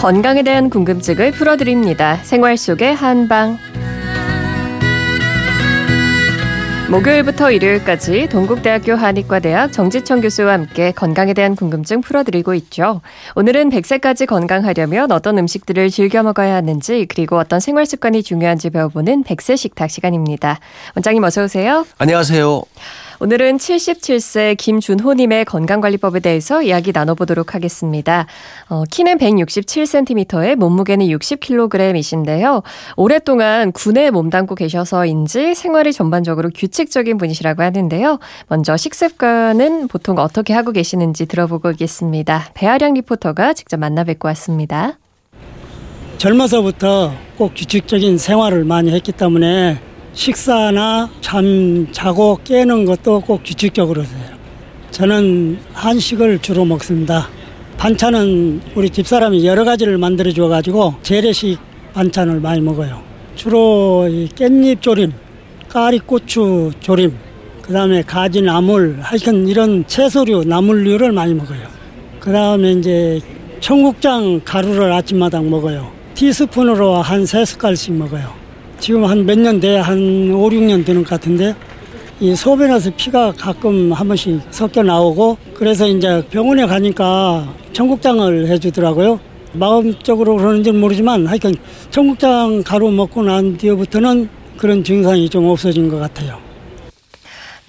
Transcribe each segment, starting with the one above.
건강에 대한 궁금증을 풀어드립니다. 생활 속의 한방. 목요일부터 일요일까지 동국대학교 한의과대학 정지청 교수와 함께 건강에 대한 궁금증 풀어드리고 있죠. 오늘은 100세까지 건강하려면 어떤 음식들을 즐겨 먹어야 하는지 그리고 어떤 생활 습관이 중요한지 배워보는 100세 식탁 시간입니다. 원장님 어서 오세요. 안녕하세요. 오늘은 77세 김준호님의 건강관리법에 대해서 이야기 나눠보도록 하겠습니다. 어, 키는 167cm에 몸무게는 60kg이신데요. 오랫동안 군에 몸담고 계셔서인지 생활이 전반적으로 규칙적인 분이시라고 하는데요. 먼저 식습관은 보통 어떻게 하고 계시는지 들어보고 오겠습니다. 배아량 리포터가 직접 만나 뵙고 왔습니다. 젊어서부터 꼭 규칙적인 생활을 많이 했기 때문에 식사나 잠 자고 깨는 것도 꼭 규칙적으로 해요. 저는 한식을 주로 먹습니다. 반찬은 우리 집사람이 여러 가지를 만들어 줘 가지고 재래식 반찬을 많이 먹어요. 주로 깻잎 조림, 까리고추 조림, 그다음에 가지 나물, 하여튼 이런 채소류, 나물류를 많이 먹어요. 그다음에 이제 청국장 가루를 아침마다 먹어요. 티스푼으로 한 세 숟갈씩 먹어요. 지금 한 몇 년 돼, 한 5, 6년 되는 것 같은데, 이 소변 에서 피가 가끔 한 번씩 섞여 나오고, 그래서 이제 병원에 가니까 청국장을 해주더라고요. 마음적으로 그러는지는 모르지만, 하여튼 청국장 가루 먹고 난 뒤부터는 그런 증상이 좀 없어진 것 같아요.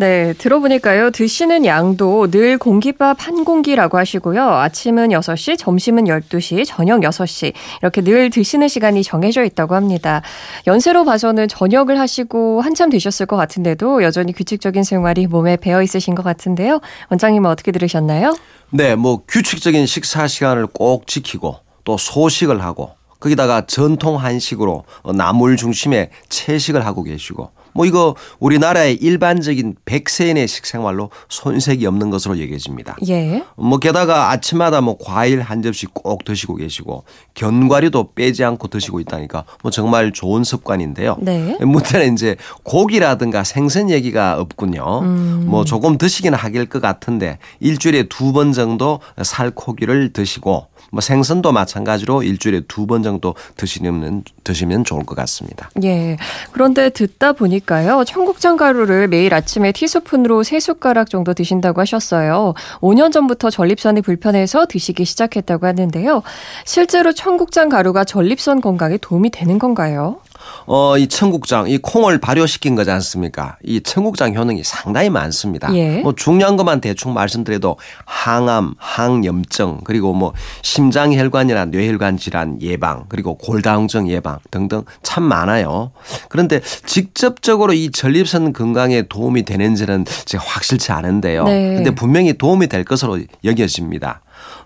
네, 들어보니까요. 드시는 양도 늘 공깃밥 한 공기라고 하시고요. 아침은 6시, 점심은 12시, 저녁 6시. 이렇게 늘 드시는 시간이 정해져 있다고 합니다. 연세로 봐서는 저녁을 하시고 한참 되셨을 것 같은데도 여전히 규칙적인 생활이 몸에 배어 있으신 것 같은데요. 원장님은 어떻게 들으셨나요? 네, 뭐 규칙적인 식사 시간을 꼭 지키고 또 소식을 하고 거기다가 전통 한식으로 나물 중심의 채식을 하고 계시고 뭐 이거 우리나라의 일반적인 백세인의 식생활로 손색이 없는 것으로 여겨집니다. 예. 뭐 게다가 아침마다 뭐 과일 한 접시 꼭 드시고 계시고 견과류도 빼지 않고 드시고 있다니까 뭐 정말 좋은 습관인데요. 네. 문제는 이제 고기라든가 생선 얘기가 없군요. 음. 뭐 조금 드시긴 하길 것 같은데 일주일에 두 번 정도 살코기를 드시고 뭐 생선도 마찬가지로 일주일에 두 번 정도 드시면 드시면 좋을 것 같습니다. 예. 그런데 듣다 보니 까요. 청국장 가루를 매일 아침에 티스푼으로 세 숟가락 정도 드신다고 하셨어요. 5년 전부터 전립선이 불편해서 드시기 시작했다고 하는데요. 실제로 청국장 가루가 전립선 건강에 도움이 되는 건가요? 어, 이 청국장, 이 콩을 발효시킨 거지 않습니까? 이 청국장 효능이 상당히 많습니다. 예. 뭐 중요한 것만 대충 말씀드려도 항암, 항염증, 그리고 뭐 심장 혈관이나 뇌혈관 질환 예방, 그리고 골다공증 예방 등등 참 많아요. 그런데 직접적으로 이 전립선 건강에 도움이 되는지는 제가 확실치 않은데요. 네. 근데 분명히 도움이 될 것으로 여겨집니다.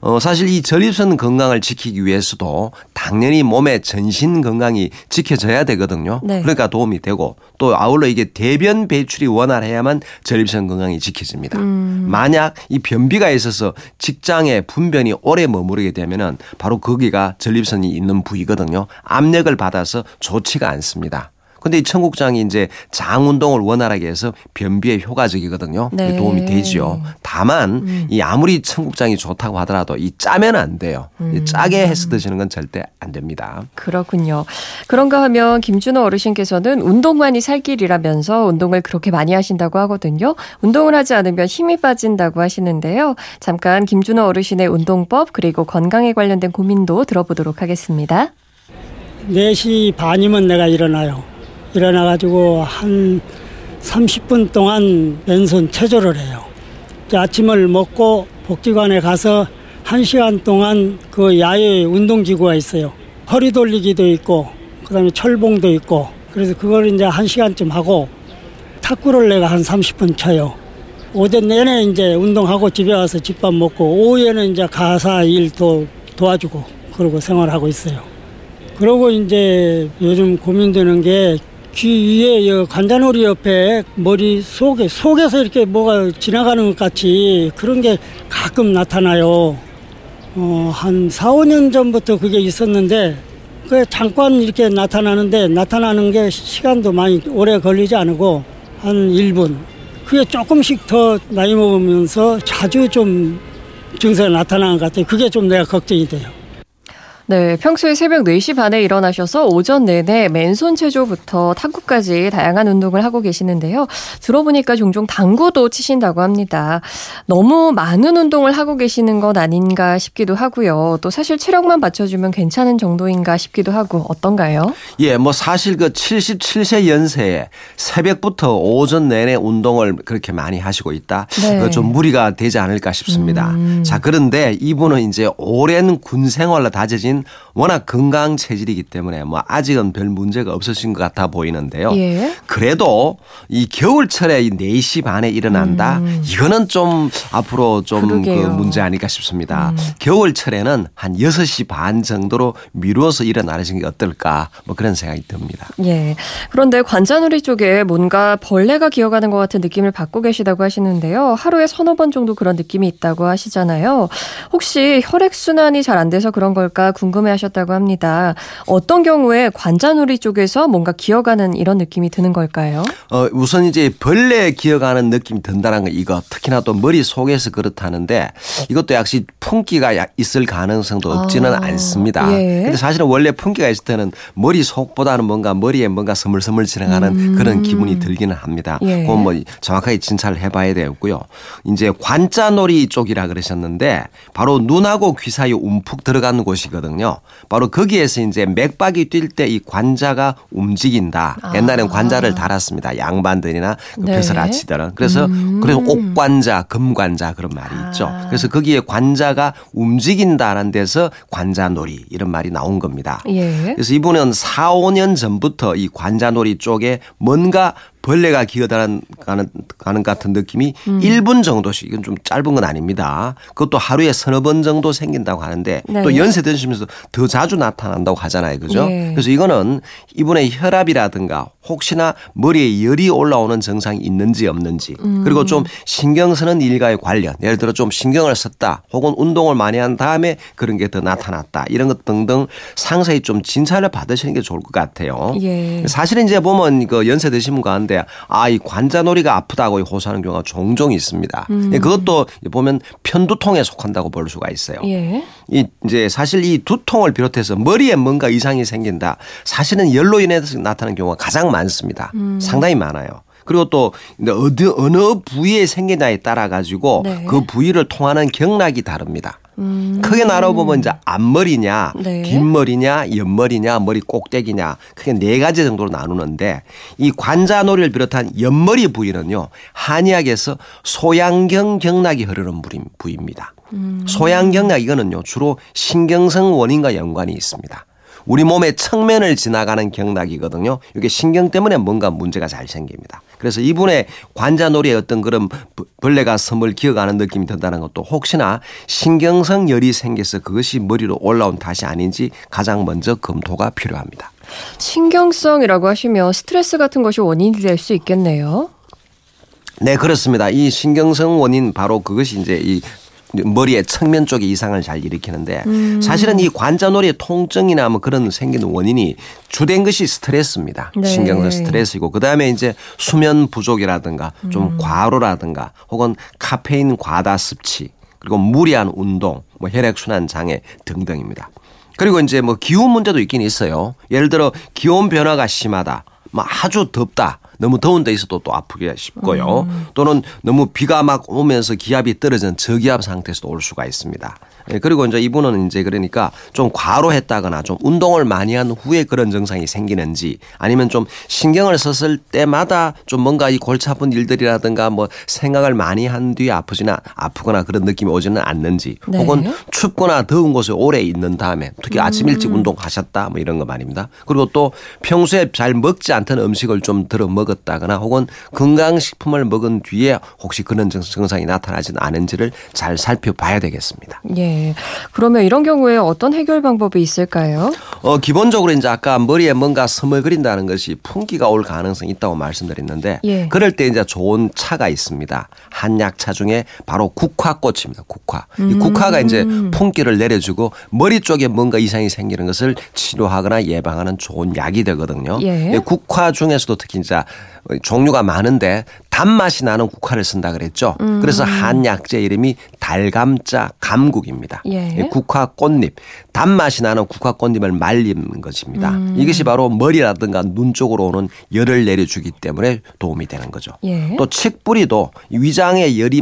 어, 사실 이 전립선 건강을 지키기 위해서도 당연히 몸의 전신 건강이 지켜져야 되거든요. 네. 그러니까 도움이 되고 또 아울러 이게 대변 배출이 원활해야만 전립선 건강이 지켜집니다. 음. 만약 이 변비가 있어서 직장에 분변이 오래 머무르게 되면은 바로 거기가 전립선이 있는 부위거든요. 압력을 받아서 좋지가 않습니다. 근데 이 청국장이 이제 장 운동을 원활하게 해서 변비에 효과적이거든요. 네. 도움이 되지요. 다만 음. 이 아무리 청국장이 좋다고 하더라도 이 짜면 안 돼요. 이 음. 짜게 해서 드시는 건 절대 안 됩니다. 그렇군요. 그런가 하면 김준호 어르신께서는 운동만이 살 길이라면서 운동을 그렇게 많이 하신다고 하거든요. 운동을 하지 않으면 힘이 빠진다고 하시는데요. 잠깐 김준호 어르신의 운동법 그리고 건강에 관련된 고민도 들어보도록 하겠습니다. 4시 반이면 내가 일어나요. 일어나가지고 한 30분 동안 왼손 체조를 해요. 아침을 먹고 복지관에 가서 1시간 동안 그 야외 운동기구가 있어요. 허리 돌리기도 있고, 그 다음에 철봉도 있고, 그래서 그걸 이제 1시간쯤 하고, 탁구를 내가 한 30분 쳐요. 오전 내내 이제 운동하고 집에 와서 집밥 먹고, 오후에는 이제 가사 일도 도와주고, 그러고 생활하고 있어요. 그러고 이제 요즘 고민되는 게 귀 위에 여 관자놀이 옆에 머리 속에 속에서 이렇게 뭐가 지나가는 것 같이 그런 게 가끔 나타나요. 어, 한 4, 5년 전부터 그게 있었는데 그 잠깐 이렇게 나타나는데 나타나는 게 시간도 많이 오래 걸리지 않고 한 1분. 그게 조금씩 더 나이 먹으면서 자주 좀 증세가 나타나는 것 같아요. 그게 좀 내가 걱정이 돼요. 네, 평소에 새벽 4시 반에 일어나셔서 오전 내내 맨손 체조부터 탁구까지 다양한 운동을 하고 계시는데요. 들어보니까 종종 당구도 치신다고 합니다. 너무 많은 운동을 하고 계시는 것 아닌가 싶기도 하고요. 또 사실 체력만 받쳐주면 괜찮은 정도인가 싶기도 하고 어떤가요? 예, 뭐 사실 그 77세 연세에 새벽부터 오전 내내 운동을 그렇게 많이 하시고 있다. 네. 좀 무리가 되지 않을까 싶습니다. 음. 자, 그런데 이분은 이제 오랜 군 생활로 다져진 신 워낙 건강 체질이기 때문에 뭐 아직은 별 문제가 없으신 것 같아 보이는데요. 예. 그래도 이 겨울철에 이 4시 반에 일어난다. 음. 이거는 좀 앞으로 좀 그 문제 아닐까 싶습니다. 음. 겨울철에는 한 6시 반 정도로 미루어서 일어나시는 게 어떨까 뭐 그런 생각이 듭니다. 예. 그런데 관자놀이 쪽에 뭔가 벌레가 기어가는 것 같은 느낌을 받고 계시다고 하시는데요. 하루에 서너 번 정도 그런 느낌이 있다고 하시잖아요. 혹시 혈액순환이 잘 안 돼서 그런 걸까 궁금 해 하셨다고 합니다. 어떤 경우에 관자놀이 쪽에서 뭔가 기어가는 이런 느낌이 드는 걸까요? 어, 우선 이제 벌레 기어가는 느낌이 든다는 거 이거 특히나 또 머리 속에서 그렇다는데 이것도 역시 풍기가 있을 가능성도 없지는 아, 않습니다. 예. 근데 사실은 원래 풍기가 있을 때는 머리 속보다는 뭔가 머리에 뭔가 스물스물 지나가는 음. 그런 기분이 들기는 합니다. 예. 그건 뭐 정확하게 진찰을 해봐야 되고요. 이제 관자놀이 쪽이라 그러셨는데 바로 눈하고 귀 사이 움푹 들어가는 곳이 거든요. 바로 거기에서 이제 맥박이 뛸 때 이 관자가 움직인다. 아. 옛날엔 관자를 달았습니다. 양반들이나 그 네. 벼슬아치들은. 그래서 음. 그래서 옥관자, 금관자 그런 말이 아. 있죠. 그래서 거기에 관자가 움직인다라는 데서 관자놀이 이런 말이 나온 겁니다. 예. 그래서 이분은 4, 5년 전부터 이 관자놀이 쪽에 뭔가 벌레가 기어다는 가는 가는 같은 느낌이 음. 1분 정도씩 이건 좀 짧은 건 아닙니다. 그것도 하루에 서너 번 정도 생긴다고 하는데 네. 또 연세 드시면서 더 자주 나타난다고 하잖아요. 그죠? 네. 그래서 이거는 이분의 혈압이라든가 혹시나 머리에 열이 올라오는 증상이 있는지 없는지 음. 그리고 좀 신경 쓰는 일과의 관련 예를 들어 좀 신경을 썼다 혹은 운동을 많이 한 다음에 그런 게 더 나타났다 이런 것 등등 상세히 좀 진찰을 받으시는 게 좋을 것 같아요. 예. 사실은 이제 보면 그 연세 드신 분 가운데 아 이 관자놀이가 아프다고 호소하는 경우가 종종 있습니다. 음. 예, 그것도 보면 편두통에 속한다고 볼 수가 있어요. 예. 이 이제 사실 이 두통을 비롯해서 머리에 뭔가 이상이 생긴다. 사실은 열로 인해서 나타나는 경우가 가장 많습니다. 음. 상당히 많아요. 그리고 또 어느 어느 부위에 생기냐에 따라 가지고 네. 그 부위를 통하는 경락이 다릅니다. 음. 크게 나눠보면 이제 앞머리냐, 네. 뒷머리냐, 옆머리냐, 머리 꼭대기냐, 크게 네 가지 정도로 나누는데 이 관자놀이를 비롯한 옆머리 부위는요, 한의학에서 소양경 경락이 흐르는 부위입니다. 음. 소양경락 이거는요, 주로 신경성 원인과 연관이 있습니다. 우리 몸의 측면을 지나가는 경락이거든요. 이게 신경 때문에 뭔가 문제가 잘 생깁니다. 그래서 이분의 관자놀이에 어떤 그런 벌레가 섬을 기어가는 느낌이 든다는 것도 혹시나 신경성 열이 생겨서 그것이 머리로 올라온 탓이 아닌지 가장 먼저 검토가 필요합니다. 신경성이라고 하시면 스트레스 같은 것이 원인이 될 수 있겠네요. 네, 그렇습니다. 이 신경성 원인 바로 그것이 이제 이 머리의 측면 쪽에 이상을 잘 일으키는데 음. 사실은 이 관자놀이의 통증이나 뭐 그런 생기는 원인이 주된 것이 스트레스입니다. 네. 신경성 스트레스이고 그다음에 이제 수면 부족이라든가 좀 음. 과로라든가 혹은 카페인 과다 섭취 그리고 무리한 운동 뭐 혈액순환 장애 등등입니다. 그리고 이제 뭐 기후 문제도 있긴 있어요. 예를 들어 기온 변화가 심하다. 뭐 아주 덥다. 너무 더운 데 있어도 또 아프게 쉽고요. 음. 또는 너무 비가 막 오면서 기압이 떨어진 저기압 상태에서도 올 수가 있습니다. 예, 그리고 이제 이분은 이제 그러니까 좀 과로했다거나 좀 운동을 많이 한 후에 그런 증상이 생기는지 아니면 좀 신경을 썼을 때마다 좀 뭔가 이 골치 아픈 일들이라든가 뭐 생각을 많이 한 뒤에 아프지나 아프거나 그런 느낌이 오지는 않는지 네. 혹은 춥거나 더운 곳에 오래 있는 다음에 특히 아침 일찍 음. 운동하셨다 뭐 이런 거 말입니다. 그리고 또 평소에 잘 먹지 않던 음식을 좀 들어 먹었다거나 혹은 건강식품을 먹은 뒤에 혹시 그런 증상이 나타나지는 않은지를 잘 살펴봐야 되겠습니다. 예. 그러면 이런 경우에 어떤 해결 방법이 있을까요? 어, 기본적으로 이제 아까 머리에 뭔가 섬을 그린다는 것이 풍기가 올 가능성이 있다고 말씀드렸는데 예. 그럴 때 이제 좋은 차가 있습니다. 한약차 중에 바로 국화꽃입니다. 국화. 음. 이 국화가 이제 풍기를 내려주고 머리 쪽에 뭔가 이상이 생기는 것을 치료하거나 예방하는 좋은 약이 되거든요. 예. 국화 중에서도 특히 이제 종류가 많은데 단맛이 나는 국화를 쓴다 그랬죠. 음. 그래서 한 약재 이름이 달감자 감국입니다. 예. 국화 꽃잎 단맛이 나는 국화 꽃잎을 말린 것입니다. 음. 이것이 바로 머리라든가 눈 쪽으로 오는 열을 내려주기 때문에 도움이 되는 거죠. 예. 또 책뿌리도 위장에 열이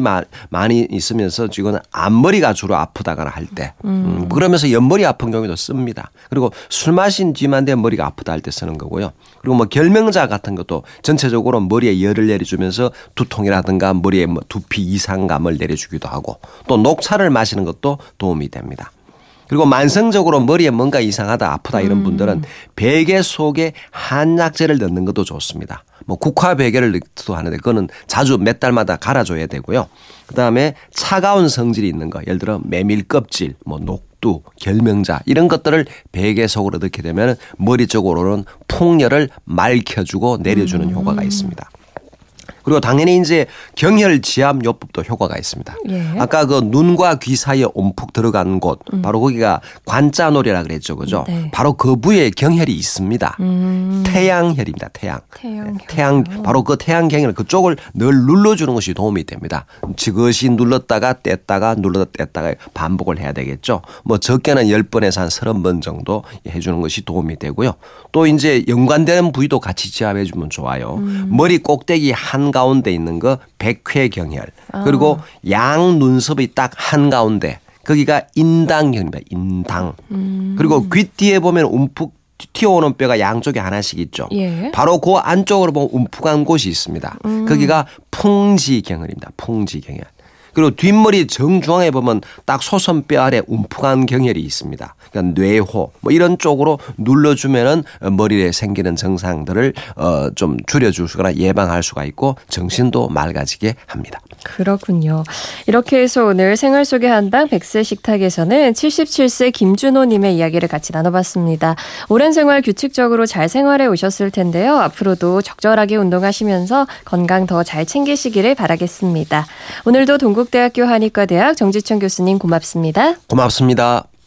많이 있으면서 지금 앞머리가 주로 아프다거나 할 때, 음. 음. 그러면서 옆머리 아픈 경우도 씁니다. 그리고 술 마신 뒤만 되면 머리가 아프다 할 때 쓰는 거고요. 그리고 뭐 결명자 같은 것도 전체적으로 머리에 열을 내려주면서 두통이라든가 머리에 뭐 두피 이상감을 내려주기도 하고 또 녹차를 마시는 것도 도움이 됩니다. 그리고 만성적으로 머리에 뭔가 이상하다 아프다 이런 음. 분들은 베개 속에 한약재를 넣는 것도 좋습니다. 뭐 국화 베개를 넣기도 하는데 그거는 자주 몇 달마다 갈아줘야 되고요. 그다음에 차가운 성질이 있는 거 예를 들어 메밀 껍질, 뭐 녹 두, 결명자 이런 것들을 베개 속으로 넣게 되면 머리 쪽으로는 풍열을 맑혀주고 내려주는 음. 효과가 있습니다. 그리고 당연히 이제 경혈 지압 요법도 효과가 있습니다. 예. 아까 그 눈과 귀 사이에 움푹 들어간 곳 음. 바로 거기가 관자놀이라 그랬죠. 그죠? 네. 바로 그 부위에 경혈이 있습니다. 음. 태양혈입니다. 태양. 태양. 태양 바로 그 태양 경혈 그쪽을 늘 눌러 주는 것이 도움이 됩니다. 지그시 눌렀다가 뗐다가 눌렀다 뗐다가 반복을 해야 되겠죠. 뭐 적게는 10번에서 한 30번 정도 해 주는 것이 도움이 되고요. 또 이제 연관되는 부위도 같이 지압해 주면 좋아요. 음. 머리 꼭대기 한 가운데 있는 거 백회경혈. 그리고 아. 양 눈썹이 딱 한가운데 거기가 인당경입니다. 인당. 음. 그리고 귀 뒤에 보면 움푹 튀어오는 뼈가 양쪽에 하나씩 있죠. 예. 바로 그 안쪽으로 보면 움푹한 곳이 있습니다. 음. 거기가 풍지경혈입니다. 풍지경혈. 그리고 뒷머리 정중앙에 보면 딱 소선뼈 아래 움푹한 경혈이 있습니다. 그러니까 뇌호 뭐 이런 쪽으로 눌러주면은 머리에 생기는 증상들을 어 좀 줄여주거나 예방할 수가 있고 정신도 맑아지게 합니다. 그렇군요. 이렇게 해서 오늘 생활 속의 한방 백세 식탁에서는 77세 김준호님의 이야기를 같이 나눠봤습니다. 오랜 생활 규칙적으로 잘 생활해 오셨을 텐데요. 앞으로도 적절하게 운동하시면서 건강 더 잘 챙기시기를 바라겠습니다. 오늘도 동 국대학교 한의과대학 정지천 교수님 고맙습니다. 고맙습니다.